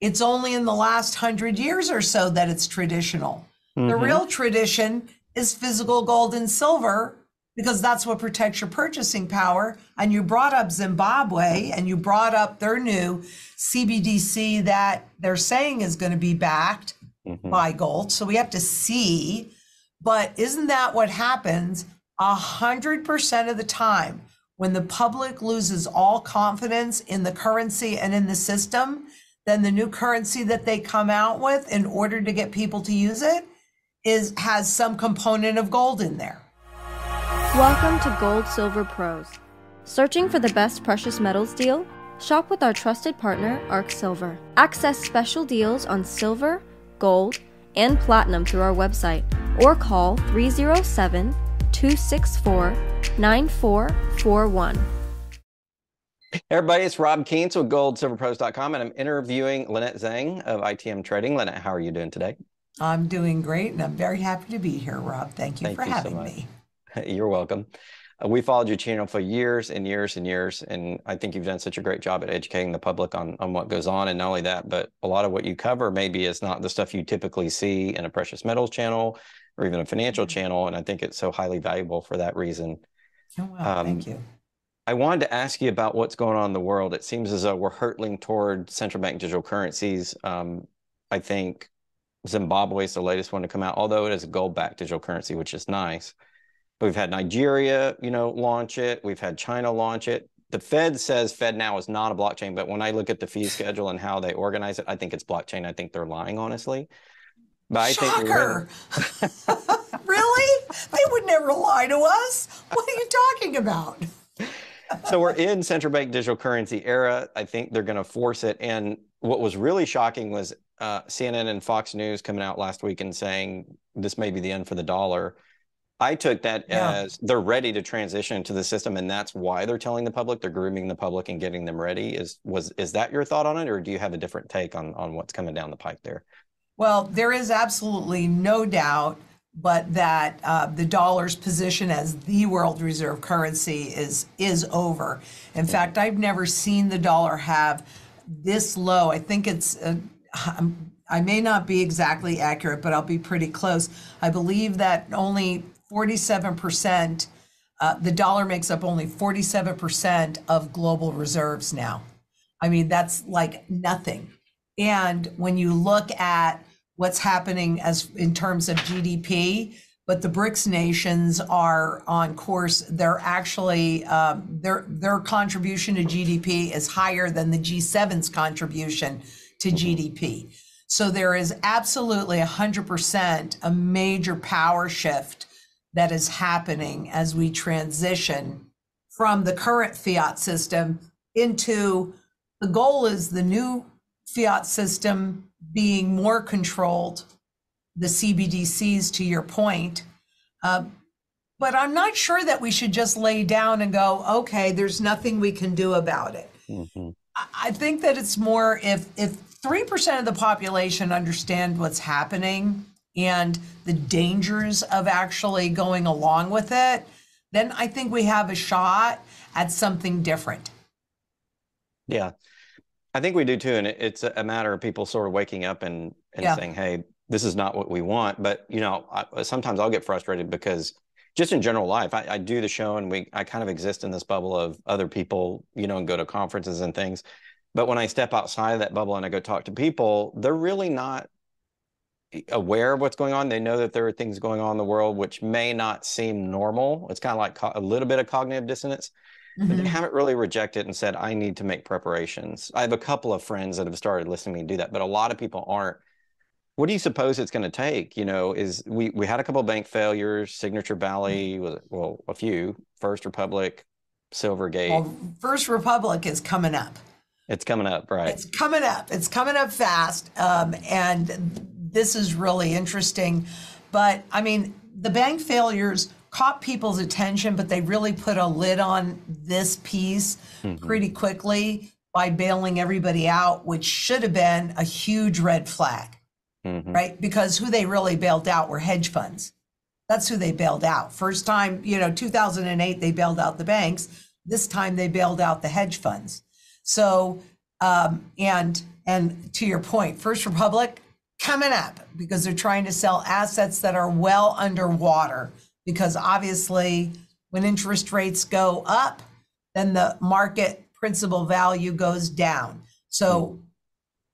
It's only in the last hundred years or so that it's traditional. The Mhm. real tradition is physical gold and silver because that's what protects your purchasing power. And you brought up Zimbabwe and you brought up their new CBDC that they're saying is going to be backed Mhm. by gold. So we have to see. But isn't that what happens a hundred percent of the time when the public loses all confidence in the currency and in the system? Then the new currency that they come out with in order to get people to use it is has some component of gold in there. Welcome to Gold Silver Pros. Searching for the best precious metals deal? Shop with our trusted partner, Arc Silver. Access special deals on silver, gold, and platinum through our website or call 307 264 9441. Everybody, it's Rob Kientz with GoldSilverPros.com, and I'm interviewing Lynette Zang of ITM Trading. Lynette, how are you doing today? I'm doing great and I'm very happy to be here, Rob. Thank you Thank for you having much. me. You're welcome. Uh, we followed your channel for years and years and years, and I think you've done such a great job at educating the public on, on what goes on. And not only that, but a lot of what you cover maybe is not the stuff you typically see in a precious metals channel or even a financial Mm-hmm. channel. And I think it's so highly valuable for that reason. Oh, well, Um, thank you. I wanted to ask you about what's going on in the world. It seems as though we're hurtling toward central bank digital currencies. Um, I think Zimbabwe is the latest one to come out, although it is a gold-backed digital currency, which is nice. But we've had Nigeria, you know, launch it. We've had China launch it. The Fed says FedNow is not a blockchain, but when I look at the fee schedule and how they organize it, I think it's blockchain. I think they're lying, honestly. But I think we're in- really? They would never lie to us. What are you talking about? So we're in central bank digital currency era. I think they're going to force it. And what was really shocking was uh, CNN and Fox News coming out last week and saying this may be the end for the dollar. I took that Yeah. as they're ready to transition to the system, and that's why they're telling the public, they're grooming the public and getting them ready. Is was is that your thought on it, or do you have a different take on on what's coming down the pike there? Well, there is absolutely no doubt but that uh, the dollar's position as the world reserve currency is is over. In fact, I've never seen the dollar have this low. I think it's uh, I'm- may not be exactly accurate, but I'll be pretty close. I believe that only 47%, uh, the dollar makes up only 47% of global reserves now. I mean, that's like nothing. And when you look at what's happening as in terms of GDP, but the BRICS nations are on course. They're actually um, their their contribution to GDP is higher than the G7's contribution to GDP. So there is absolutely 100% a major power shift that is happening as we transition from the current fiat system into the goal is the new fiat system being more controlled, the CBDCs to your point. Uh, but I'm not sure that we should just lay down and go, okay, there's nothing we can do about it. Mhm. I- I think that it's more if if three percent of the population understand what's happening and the dangers of actually going along with it, then I think we have a shot at something different. Yeah, I think we do too, and it's a matter of people sort of waking up and and Yeah. saying, "Hey, this is not what we want." But you know, I, uh, sometimes I'll get frustrated because just in general life, I, I do the show and we I kind of exist in this bubble of other people, you know, and go to conferences and things. But when I step outside of that bubble and I go talk to people, they're really not aware of what's going on. They know that there are things going on in the world which may not seem normal. It's kind of like co- a little bit of cognitive dissonance but they Mhm. haven't really rejected and said, I need to make preparations. I have a couple of friends that have started listening to me do that, but a lot of people aren't. What do you suppose it's going to take? You know, is we we had a couple of bank failures, Signature Valley was well, a few, First Republic, Silvergate. Well, First Republic is coming up. it's coming up, right? It's coming up. It's coming up fast. Um, and this is really interesting. But I mean, the bank failures caught people's attention, but they really put a lid on this piece pretty quickly by bailing everybody out, which should have been a huge red flag, Mhm. right? Because who they really bailed out were hedge funds. That's who they bailed out. First time, you know, 2008, they bailed out the banks. This time they bailed out the hedge funds. So Um, and and to your point, First Republic coming up because they're trying to sell assets that are well underwater. Because obviously, when interest rates go up, then the market principal value goes down. So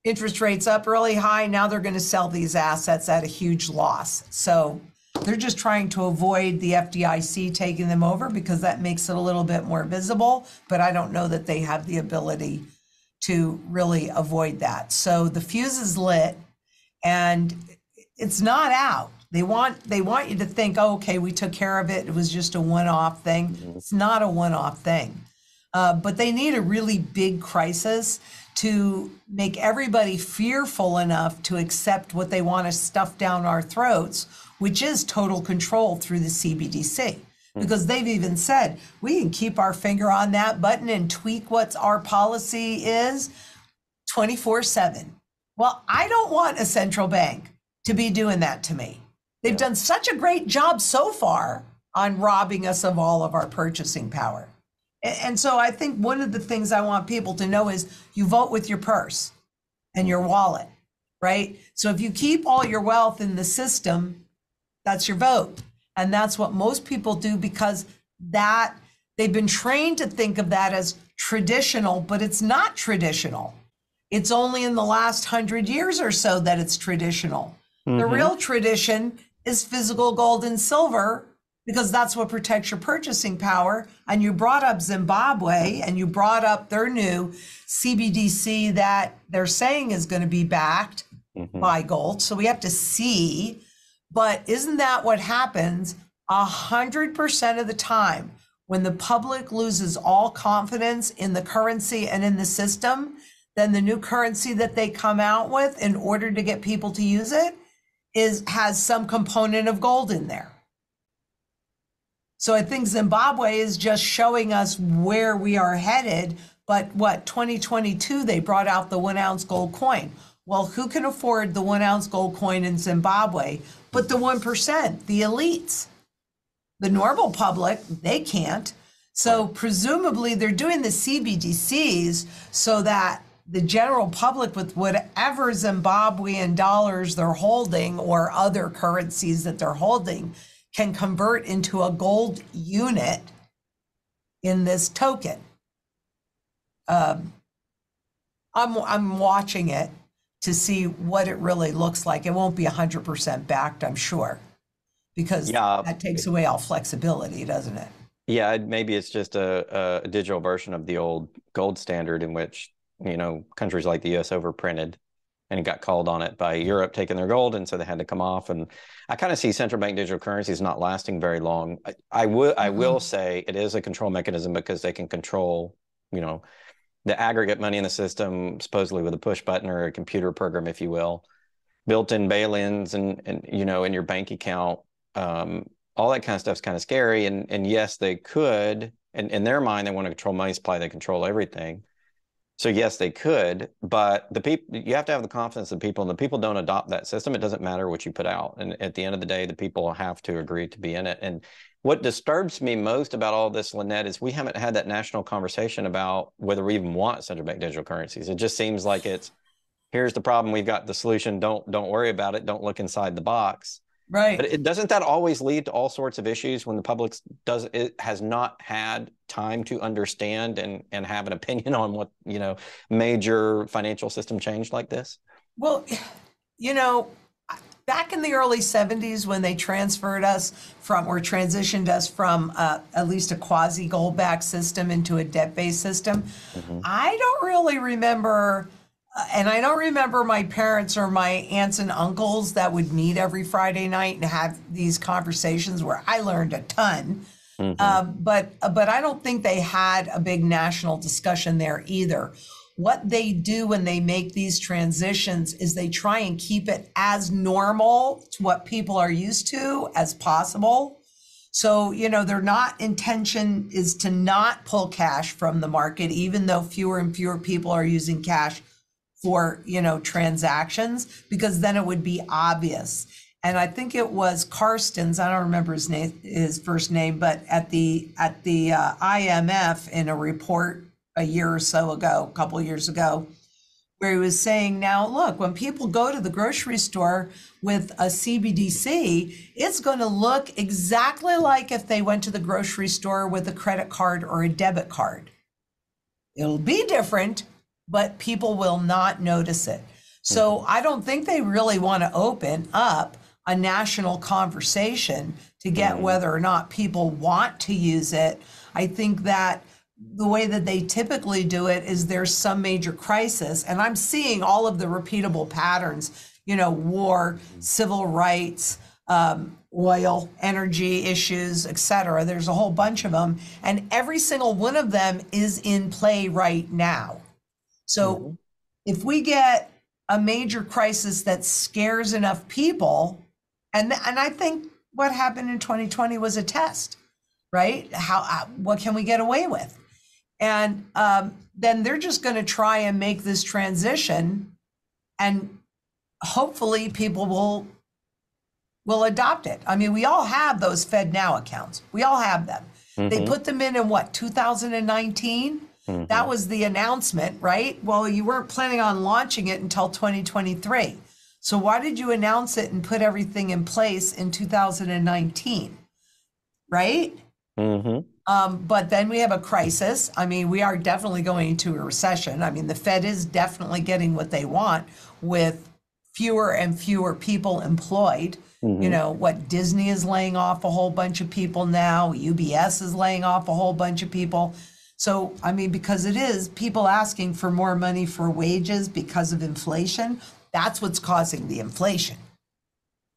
interest rates up really high. Now they're going to sell these assets at a huge loss. So they're just trying to avoid the FDIC taking them over because that makes it a little bit more visible. But I don't know that they have the ability to really avoid that. So the fuse is lit and it's not out. They want they want you to think, oh, okay, we took care of it. It was just a one-off thing. It's not a one-off thing. Uh, but they need a really big crisis to make everybody fearful enough to accept what they want to stuff down our throats, which is total control through the CBDC. Because they've even said we can keep our finger on that button and tweak what our policy is 24 7. Well, I don't want a central bank to be doing that to me. They've done such a great job so far on robbing us of all of our purchasing power. A- And so I think one of the things I want people to know is you vote with your purse and your wallet, right? So if you keep all your wealth in the system, that's your vote. And that's what most people do because that they've been trained to think of that as traditional, but it's not traditional. It's only in the last hundred years or so that it's traditional. The mm-hmm. real tradition is physical gold and silver because that's what protects your purchasing power. And you brought up Zimbabwe and you brought up their new CBDC that they're saying is going to be backed mm-hmm. by gold. So we have to see. But isn't that what happens a hundred percent of the time when the public loses all confidence in the currency and in the system? Then the new currency that they come out with in order to get people to use it is has some component of gold in there. So I think Zimbabwe is just showing us where we are headed. But what 2022 they brought out the one ounce gold coin. Well, who can afford the one ounce gold coin in Zimbabwe? But the one percent, the elites, the normal public, they can't. So presumably they're doing the CBDCs so that the general public with whatever Zimbabwean dollars they're holding or other currencies that they're holding can convert into a gold unit in this token. Um, I'm I'm watching it to see what it really looks like. It won't be 100% backed, I'm sure, because Yeah. that takes away all flexibility, doesn't it? Yeah, maybe it's just a, a digital version of the old gold standard in which, you know, countries like the US overprinted and got called on it by Europe taking their gold, and so they had to come off. And I kind of see central bank digital currencies not lasting very long. I, I will I will say it is a control mechanism because they can control, you know, the aggregate money in the system, supposedly with a push button or a computer program, if you will, built-in bail-ins and and you know in your bank account. Um, all that kind of stuff's kind of scary. And and yes, they could. And in their mind, they want to control money supply. They control everything. So yes, they could. But the people, you have to have the confidence of people, and the people don't adopt that system. It doesn't matter what you put out. And at the end of the day, the people have to agree to be in it. And what disturbs me most about all this, Lynette, is we haven't had that national conversation about whether we even want central bank digital currencies. It just seems like it's here's the problem, we've got the solution. Don't don't worry about it. Don't look inside the box. Right. But it doesn't that always lead to all sorts of issues when the public does it has not had time to understand and and have an opinion on what you know major financial system change like this. Well, you know, back in the early 70s when they transferred us from or transitioned us from uh, at least a quasi gold backed system into a debt based system, I don't really remember. Uh, And I don't remember my parents or my aunts and uncles that would meet every Friday night and have these conversations where I learned a ton. Um, but but I don't think they had a big national discussion there either. What they do when they make these transitions is they try and keep it as normal to what people are used to as possible. So, you know, their not intention is to not pull cash from the market, even though fewer and fewer people are using cash for, you know, transactions, because then it would be obvious. And I think it was Carstens, I don't remember his name, his first name, but at the, at the uh, IMF in a report a year or so ago, a couple of years ago, where he was saying, now look, when people go to the grocery store with a CBDC, it's going to look exactly like if they went to the grocery store with a credit card or a debit card. It'll be different, but people will not notice it. So mm-hmm. I don't think they really want to open up a national conversation to get mm-hmm. whether or not people want to use it. I think that the way that they typically do it is there's some major crisis, and I'm seeing all of the repeatable patterns, you know, war, mm-hmm. civil rights, um, oil, energy issues, et cetera. There's a whole bunch of them, and every single one of them is in play right now. So if we get a major crisis that scares enough people, and and I think what happened in 2020 was a test, right? How uh, what can we get away with? And um, then they're just going to try and make this transition, and hopefully people will will adopt it. I mean, we all have those FedNow accounts. We all have them. They put them in in what 2019. That was the announcement, right? Well, you weren't planning on launching it until 2023. So why did you announce it and put everything in place in 2019? Right? hmm Um, but then we have a crisis. I mean, we are definitely going into a recession. I mean, the Fed is definitely getting what they want with fewer and fewer people employed. You know, what Disney is laying off a whole bunch of people now, UBS is laying off a whole bunch of people. So, I mean, because it is people asking for more money for wages because of inflation, that's what's causing the inflation.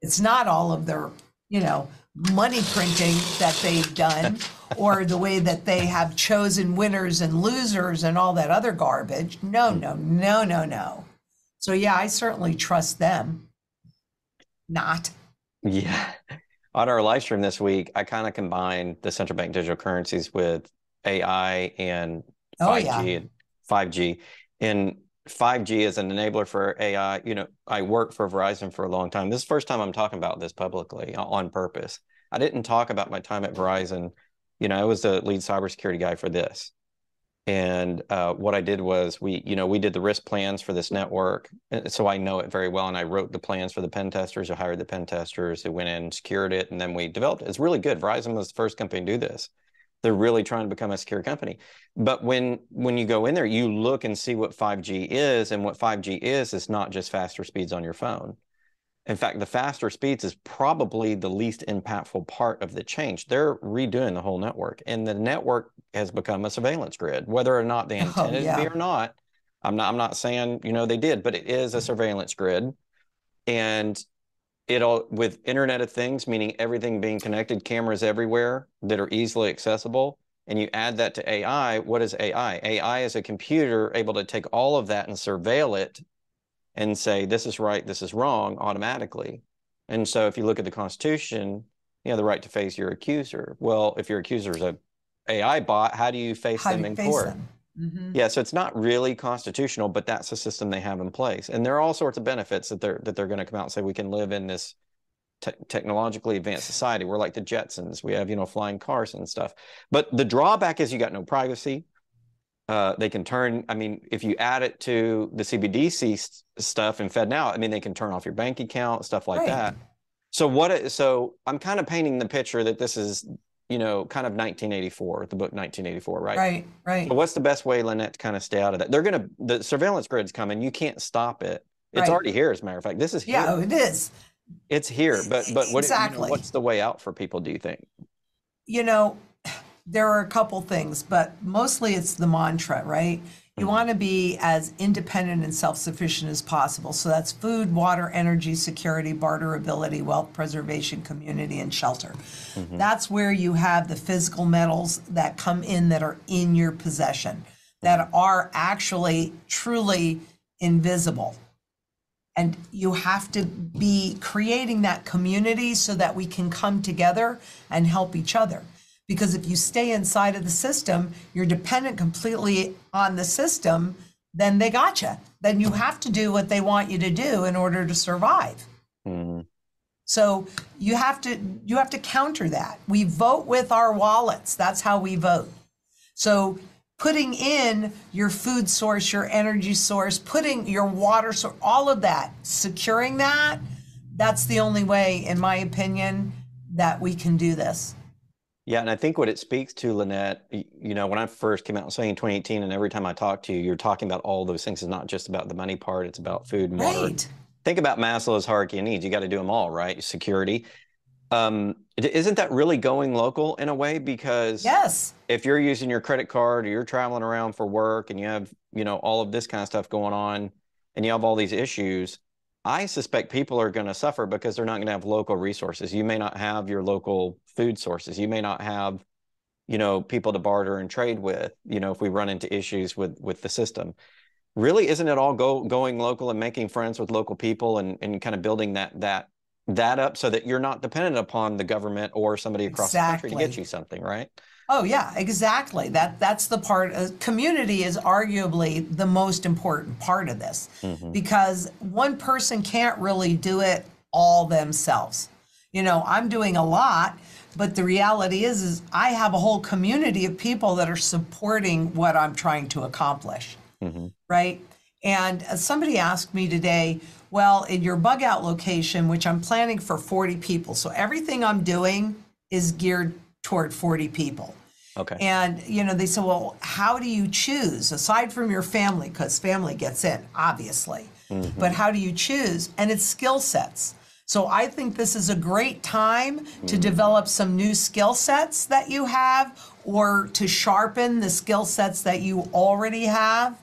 It's not all of their, you know, money printing that they've done or the way that they have chosen winners and losers and all that other garbage. No, hmm. no, no, no, no. So, yeah, I certainly trust them. Not. Yeah. On our live stream this week, I kind of combined the central bank digital currencies with AI and Oh, 5G yeah. and 5G. And 5G is an enabler for AI. You know, I worked for Verizon for a long time. This is the first time I'm talking about this publicly on purpose. I didn't talk about my time at Verizon. You know, I was the lead cybersecurity guy for this. And uh, what I did was we, you know, we did the risk plans for this network. So I know it very well. And I wrote the plans for the pen testers who hired the pen testers who went in and secured it. And then we developed it. It's really good. Verizon was the first company to do this. They're really trying to become a secure company. But when when you go in there, you look and see what 5G is. And what 5G is, is not just faster speeds on your phone. In fact, the faster speeds is probably the least impactful part of the change. They're redoing the whole network, and the network has become a surveillance grid. Whether or not they Oh, intended to be or not, I'm not. I'm not saying you know they did, but it is a surveillance grid, and it'll with Internet of Things, meaning everything being connected, cameras everywhere that are easily accessible. And you add that to AI. What is AI? AI is a computer able to take all of that and surveil it and say this is right, this is wrong automatically. And so if you look at the Constitution, you have the right to face your accuser. Well, if your accuser is a AI bot, how do you face How them you in face court? them? Mhm. Yeah, so it's not really constitutional, but that's the system they have in place. And there are all sorts of benefits that they're that they're going to come out and say we can live in this te- technologically advanced society. We're like the Jetsons. We have, you know, flying cars and stuff. But the drawback is you got no privacy. Uh, they can turn, I mean, if you add it to the CBDC s- stuff and FedNow, I mean, they can turn off your bank account, stuff like Right. that. So what it, so I'm kind of painting the picture that this is, you know, kind of 1984, the book 1984, right? Right, right. So what's the best way, Lynette, to kind of stay out of that? They're gonna the surveillance grid's coming. You can't stop it. It's Right. already here, as a matter of fact. This is here. Yeah, it is. It's here. But but what you know, Exactly. what's the way out for people? Do you think? you know, there are a couple things, but mostly it's the mantra, right? You mm-hmm. want to be as independent and self sufficient as possible. So that's food, water, energy, security, barterability, wealth preservation, community, and shelter. Mm-hmm. That's where you have the physical metals that come in that are in your possession, that are actually truly invisible. And you have to be creating that community so that we can come together and help each other. Because if you stay inside of the system, you're dependent completely on the system, then they got you. Then you have to do what they want you to do in order to survive. Hmm. So you have to you have to counter that. We vote with our wallets. That's how we vote. So putting in your food source, your energy source, putting your water source, all of that, securing that, that's the only way, in my opinion, that we can do this. Yeah, and I think what it speaks to, Lynette, you know, when I first came out and saying 2018, and every time I talk to you, you're talking about all those things. It's not just about the money part, it's about food and water. Right. Think about Maslow's hierarchy of needs. You got to do them all, right? Security. Um, isn't that really going local in a way? Because Yes. if you're using your credit card or you're traveling around for work and you have, you know, all of this kind of stuff going on and you have all these issues, I suspect people are going to suffer because they're not going to have local resources. You may not have your local food sources. You may not have, you know, people to barter and trade with, you know, if we run into issues with with the system. Really, isn't it all go going local and making friends with local people and, and kind of building that that that up so that you're not dependent upon the government or somebody across the country to get you something, right? Oh yeah, exactly. That that's the part. Uh, community is arguably the most important part of this because one person can't really do it all themselves. You know, I'm doing a lot, but the reality is, is I have a whole community of people that are supporting what I'm trying to accomplish. Right. And uh, somebody asked me today, well, in your bug out location, which I'm planning for 40 people, so everything I'm doing is geared toward 40 people. Okay. And you know, they said, "Well, how do you choose aside from your family because family gets in, obviously. Mm-hmm. But how do you choose? And it's skill sets. So I think this is a great time to mm-hmm. develop some new skill sets that you have or to sharpen the skill sets that you already have.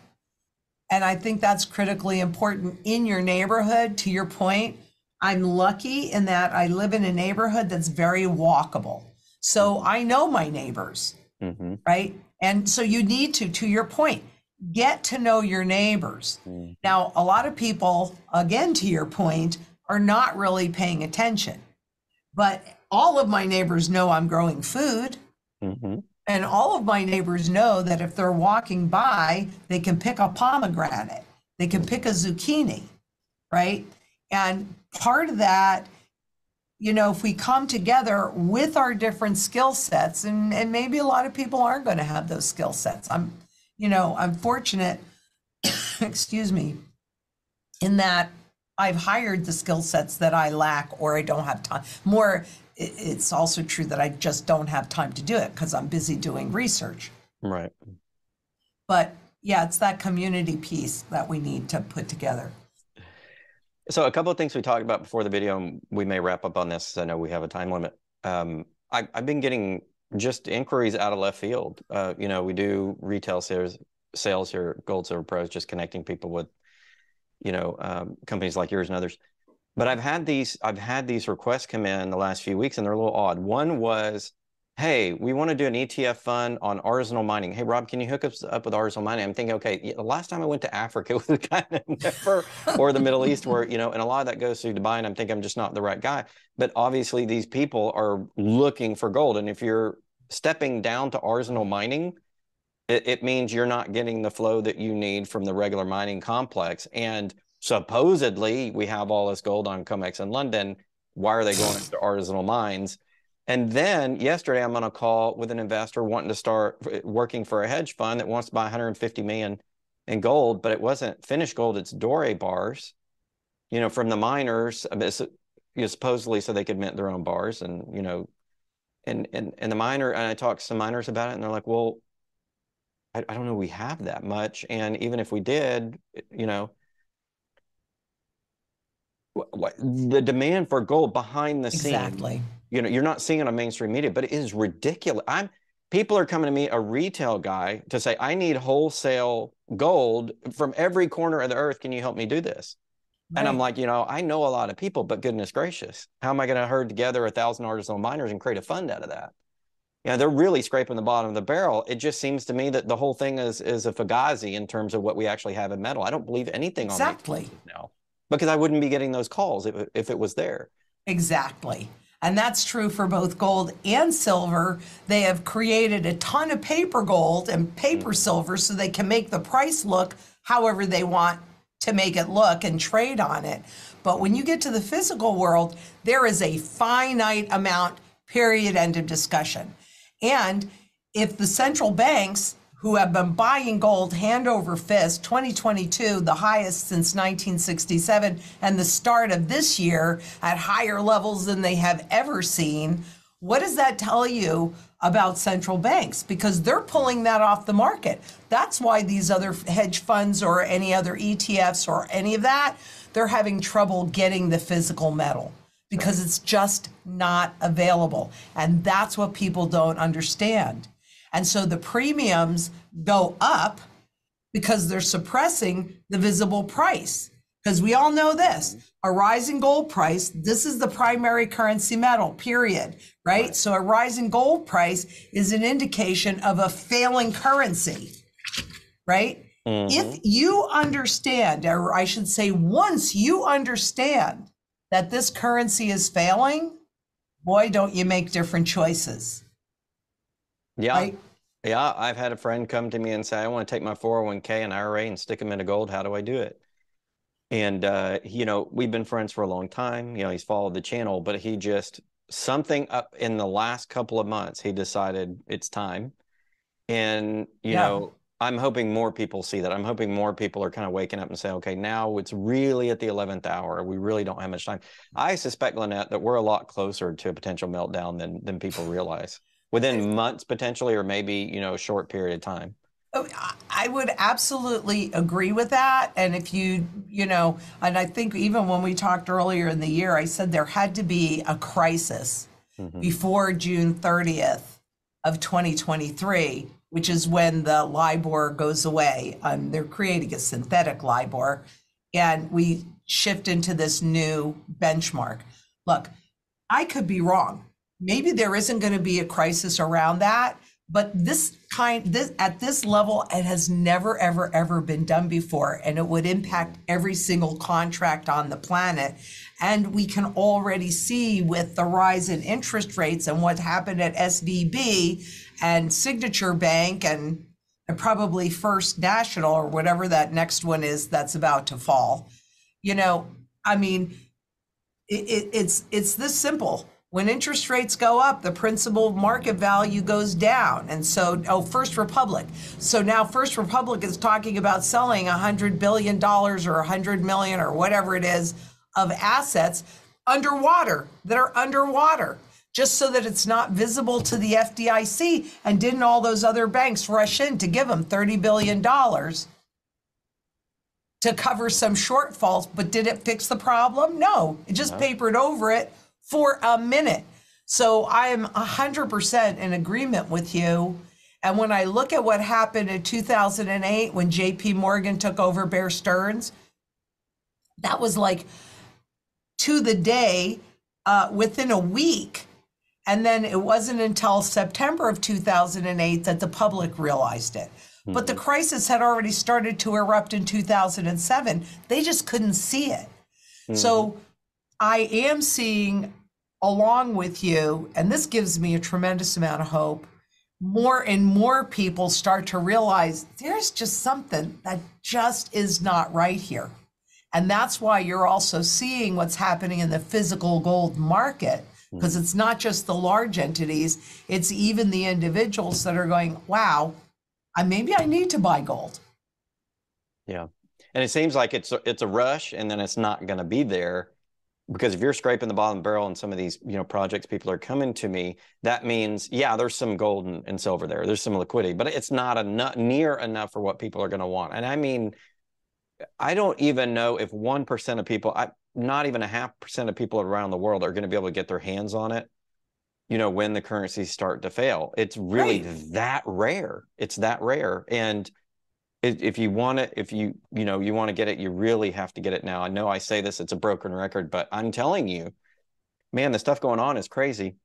And I think that's critically important in your neighborhood. To your point, I'm lucky in that I live in a neighborhood that's very walkable. So I know my neighbors, hmm right? And so you need to, to your point, get to know your neighbors. Now, a lot of people, again, to your point, are not really paying attention. But all of my neighbors know I'm growing food. hmm And all of my neighbors know that if they're walking by, they can pick a pomegranate, they can pick a zucchini, right? And part of that, you know, if we come together with our different skill sets, and, and maybe a lot of people aren't going to have those skill sets. I'm, you know, I'm fortunate, excuse me, in that I've hired the skill sets that I lack or I don't have time. More, it's also true that I just don't have time to do it because I'm busy doing research. Right. But yeah, it's that community piece that we need to put together. So a couple of things we talked about before the video, and we may wrap up on this. I know we have a time limit. Um, I, I've been getting just inquiries out of left field. Uh, you know, we do retail sales sales here, Gold Silver Pros, just connecting people with, you know, um, companies like yours and others. But I've had these I've had these requests come in the last few weeks, and they're a little odd. One was, hey, we want to do an ETF fund on artisanal mining. Hey, Rob, can you hook us up with artisanal mining? I'm thinking, okay, the last time I went to Africa it was kind of never, or the Middle East, where, you know, and a lot of that goes through Dubai, and I'm thinking I'm just not the right guy. But obviously, these people are looking for gold. And if you're stepping down to artisanal mining, it, it means you're not getting the flow that you need from the regular mining complex. And supposedly, we have all this gold on COMEX in London. Why are they going into artisanal mines? And then yesterday, I'm on a call with an investor wanting to start working for a hedge fund that wants to buy 150 million in gold, but it wasn't finished gold; it's doré bars, you know, from the miners, uh, you know, supposedly so they could mint their own bars, and you know, and and and the miner, and I talked to some miners about it, and they're like, well, I, I don't know, we have that much, and even if we did, you know. the demand for gold behind the scenes Exactly. You know, you're not seeing it on mainstream media, but it is ridiculous. I'm people are coming to me, a retail guy, to say, I need wholesale gold from every corner of the earth. Can you help me do this? And I'm like, you know, I know a lot of people, but goodness gracious, how am I going to herd together a thousand artisanal miners and create a fund out of that? Yeah, they're really scraping the bottom of the barrel. It just seems to me that the whole thing is is a fugazi in terms of what we actually have in metal. I don't believe anything on Exactly. now because I wouldn't be getting those calls if, if it was there. Exactly. And that's true for both gold and silver. They have created a ton of paper gold and paper mm. silver so they can make the price look however they want to make it look and trade on it. But when you get to the physical world, there is a finite amount, period, end of discussion. And if the central banks who have been buying gold hand over fist 2022 the highest since 1967 and the start of this year at higher levels than they have ever seen. What does that tell you about central banks? Because they're pulling that off the market. That's why these other hedge funds or any other ETFs or any of that they're having trouble getting the physical metal because it's just not available. And that's what people don't understand and so the premiums go up because they're suppressing the visible price. Because we all know this a rising gold price, this is the primary currency metal, period. Right? right? So a rising gold price is an indication of a failing currency. Right? Mm-hmm. If you understand, or I should say, once you understand that this currency is failing, boy, don't you make different choices. Yeah. Right? Yeah, I've had a friend come to me and say, I want to take my 401k and IRA and stick them into gold. How do I do it? And, uh, you know, we've been friends for a long time. You know, he's followed the channel, but he just, something up in the last couple of months, he decided it's time. And, you yeah. know, I'm hoping more people see that. I'm hoping more people are kind of waking up and say, okay, now it's really at the 11th hour. We really don't have much time. I suspect, Lynette, that we're a lot closer to a potential meltdown than, than people realize within months potentially, or maybe, you know, a short period of time. Oh, I would absolutely agree with that. And if you, you know, and I think even when we talked earlier in the year, I said there had to be a crisis mm-hmm. before June 30th of 2023, which is when the LIBOR goes away. Um, they're creating a synthetic LIBOR, and we shift into this new benchmark. Look, I could be wrong maybe there isn't going to be a crisis around that but this kind this at this level it has never ever ever been done before and it would impact every single contract on the planet. And we can already see with the rise in interest rates and what happened at SVB and Signature Bank and, probably First National or whatever that next one is that's about to fall. You know i mean it, it, it's it's this simple when interest rates go up, the principal market value goes down. And so, oh, First Republic. So now First Republic is talking about selling $100 billion or 100 million or whatever it is of assets underwater that are underwater just so that it's not visible to the FDIC. And didn't all those other banks rush in to give them $30 billion to cover some shortfalls? But did it fix the problem? No, it just no. papered over it for a minute. So I am 100% in agreement with you. And when I look at what happened in 2008 when JP Morgan took over Bear Stearns, that was like to the day uh, within a week. And then it wasn't until September of 2008 that the public realized it. Mm-hmm. But the mm-hmm. crisis had already started to erupt in 2007. They just couldn't see it. Mm-hmm. So I am seeing along with you, and this gives me a tremendous amount of hope. More and more people start to realize there's just something that just is not right here. And that's why you're also seeing what's happening in the physical gold market, hmm. because it's not just the large entities, it's even the individuals that are going, wow, maybe I need to buy gold. Yeah. And it seems like it's a, it's a rush and then it's not going to be there because if you're scraping the bottom barrel in some of these you know projects people are coming to me that means yeah there's some gold and, and silver there. There's some liquidity but it's not enough near enough for what people are going to want. And i mean i don't even know if 1% of people I, not even a half percent of people around the world are going to be able to get their hands on it you know when the currencies start to fail. It's really right. that rare. It's that rare. And if you want it if you you know you want to get it you really have to get it now. I know i say this it's a broken record but i'm telling you man the stuff going on is crazy.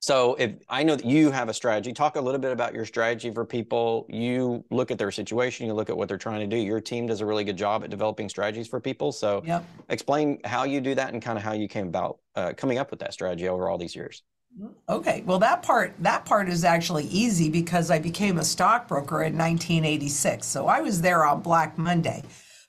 So if i know that you have a strategy. Talk a little bit about your strategy for people. You look at their situation you look at what they're trying to do. Your team does a really good job at developing strategies for people. So yep. explain how you do that and kind of how you came about uh, coming up with that strategy over all these years Okay, well that part that part is actually easy because I became a stockbroker in 1986. So I was there on Black Monday.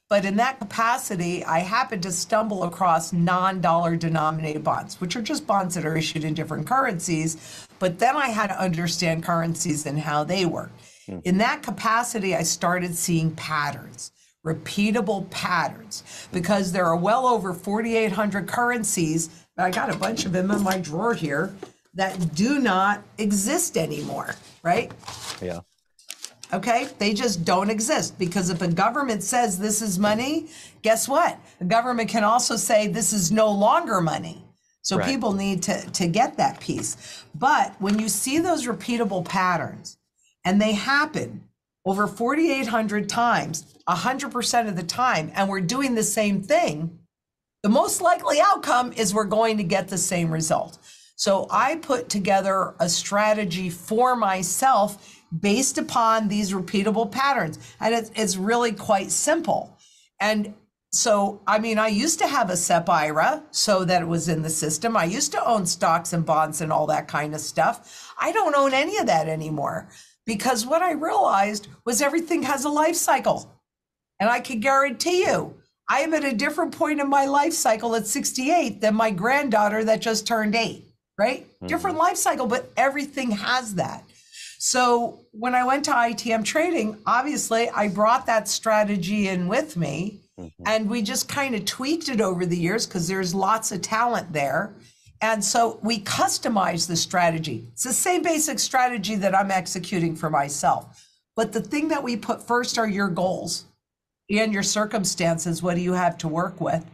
But in that capacity, I happened to stumble across non-dollar denominated bonds, which are just bonds that are issued in different currencies, but then I had to understand currencies and how they work. Hmm. In that capacity, I started seeing patterns, repeatable patterns, because there are well over 4,800 currencies. I got a bunch of them in my drawer here that do not exist anymore, right? Yeah. Okay, they just don't exist because if a government says this is money, guess what? The government can also say this is no longer money. So Right. people need to, to get that piece. But when you see those repeatable patterns and they happen over 4,800 times, 100% of the time, and we're doing the same thing, the most likely outcome is we're going to get the same result. So I put together a strategy for myself based upon these repeatable patterns. And it's, really quite simple. And so, I mean, I used to have a SEP IRA so that it was in the system. I used to own stocks and bonds and all that kind of stuff. I don't own any of that anymore because what I realized was everything has a life cycle. And I can guarantee you, I am at a different point in my life cycle at 68 than my granddaughter that just turned eight, right? Different mm-hmm. life cycle, but everything has that. So when I went to ITM trading, obviously I brought that strategy in with me mm-hmm. and we just kind of tweaked it over the years because there's lots of talent there. And so we customized the strategy. It's the same basic strategy that I'm executing for myself. But the thing that we put first are your goals and your circumstances. What do you have to work with?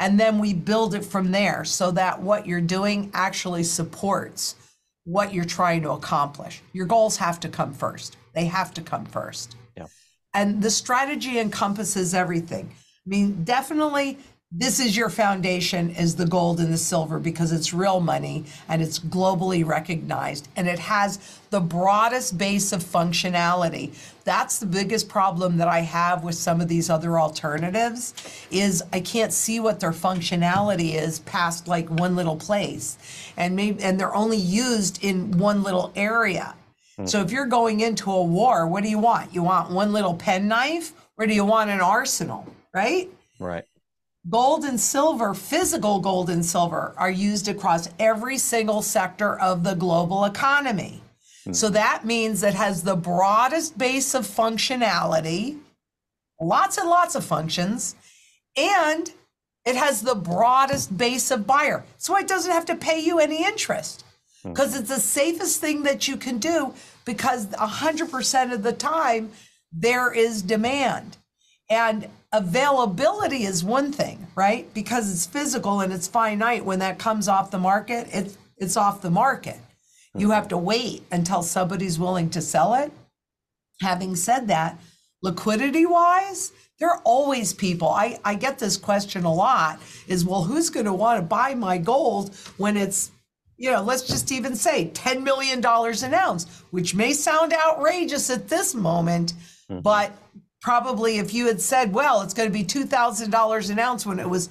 And then we build it from there so that what you're doing actually supports what you're trying to accomplish. Your goals have to come first. They have to come first. Yeah. And the strategy encompasses everything. I mean, definitely this is your foundation is the gold and the silver because it's real money and it's globally recognized and it has the broadest base of functionality. That's the biggest problem that i have with some of these other alternatives is i can't see what their functionality is past like one little place. And maybe and they're only used in one little area. Hmm. So if you're going into a war what do you want? You want one little penknife? Or do you want an arsenal right? Right. Gold and silver, physical gold and silver, are used across every single sector of the global economy. Hmm. So that means it has the broadest base of functionality, lots and lots of functions, and it has the broadest base of buyer. So it doesn't have to pay you any interest hmm. because it's the safest thing that you can do because 100% of the time there is demand. And availability is one thing, right? Because it's physical and it's finite. When that comes off the market, it's it's off the market. You have to wait until somebody's willing to sell it. Having said that, liquidity wise, there are always people. I, I get this question a lot is, well, who's going to want to buy my gold when it's, you know, let's just even say $10 million an ounce, which may sound outrageous at this moment, mm-hmm. but probably if you had said, well, it's going to be $2,000 an ounce when it was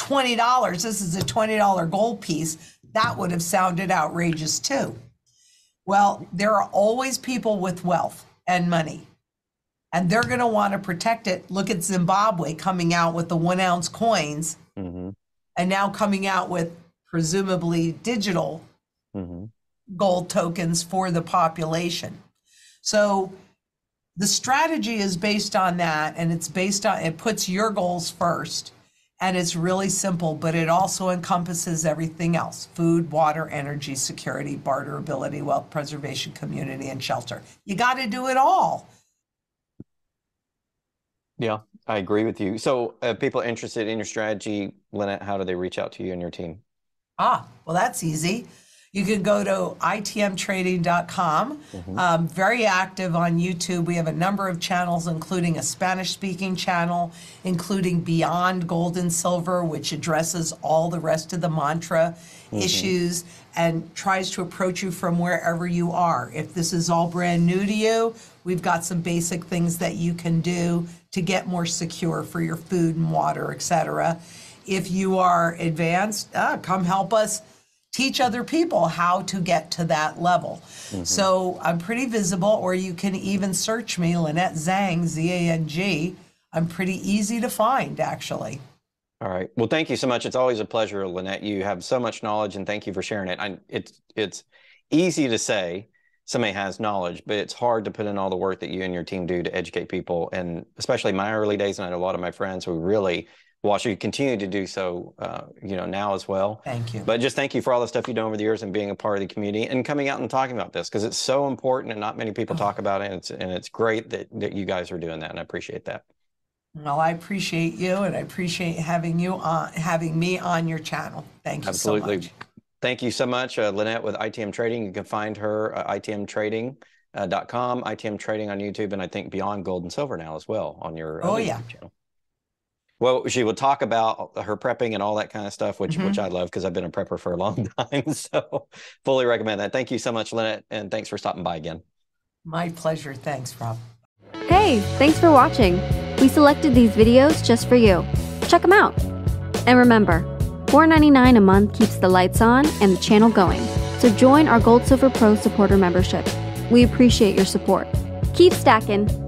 $20, this is a $20 gold piece, that would have sounded outrageous too. Well, there are always people with wealth and money, and they're going to want to protect it. Look at Zimbabwe coming out with the one ounce coins hmm and now coming out with presumably digital hmm gold tokens for the population. So the strategy is based on that and it's based on it puts your goals first and it's really simple but it also encompasses everything else food water energy security barterability wealth preservation community and shelter you got to do it all Yeah, I agree with you. So, uh, people interested in your strategy, Lynette, how do they reach out to you and your team? Ah, well, that's easy. You can go to itmtrading.com. Um, very active on YouTube. We have a number of channels, including a Spanish speaking channel, including Beyond Gold and Silver, which addresses all the rest of the mantra issues and tries to approach you from wherever you are. If this is all brand new to you, we've got some basic things that you can do to get more secure for your food and water, et cetera. If you are advanced, ah, come help us teach other people how to get to that level. Mm-hmm. So I'm pretty visible, or you can even search me, Lynette Zang, Z A N G. I'm pretty easy to find, actually. All right. Well, thank you so much. It's always a pleasure, Lynette. You have so much knowledge, and thank you for sharing it. I, it's it's easy to say, somebody has knowledge, but it's hard to put in all the work that you and your team do to educate people. And especially my early days, and I know a lot of my friends who really watch you continue to do so, uh, you know, now as well. Thank you. But just thank you for all the stuff you've done over the years and being a part of the community and coming out and talking about this because it's so important and not many people talk about it. And it's, and it's great that, that you guys are doing that. And I appreciate that. Well, I appreciate you and I appreciate having you on, having me on your channel. Thank you Absolutely. so much. Thank you so much, uh, Lynette with ITM Trading. You can find her at itmtrading.com, ITM Trading on YouTube, and I think Beyond Gold and Silver now as well on your Oh, yeah. YouTube channel. Well, she will talk about her prepping and all that kind of stuff, which which mm-hmm. I love because I've been a prepper for a long time. So fully recommend that. Thank you so much, Lynette, and thanks for stopping by again. My pleasure. Thanks, Rob. Hey, thanks for watching. We selected these videos just for you. Check them out. And remember, $4.99 a month keeps the lights on and the channel going. So join our Gold Silver Pro supporter membership. We appreciate your support. Keep stacking.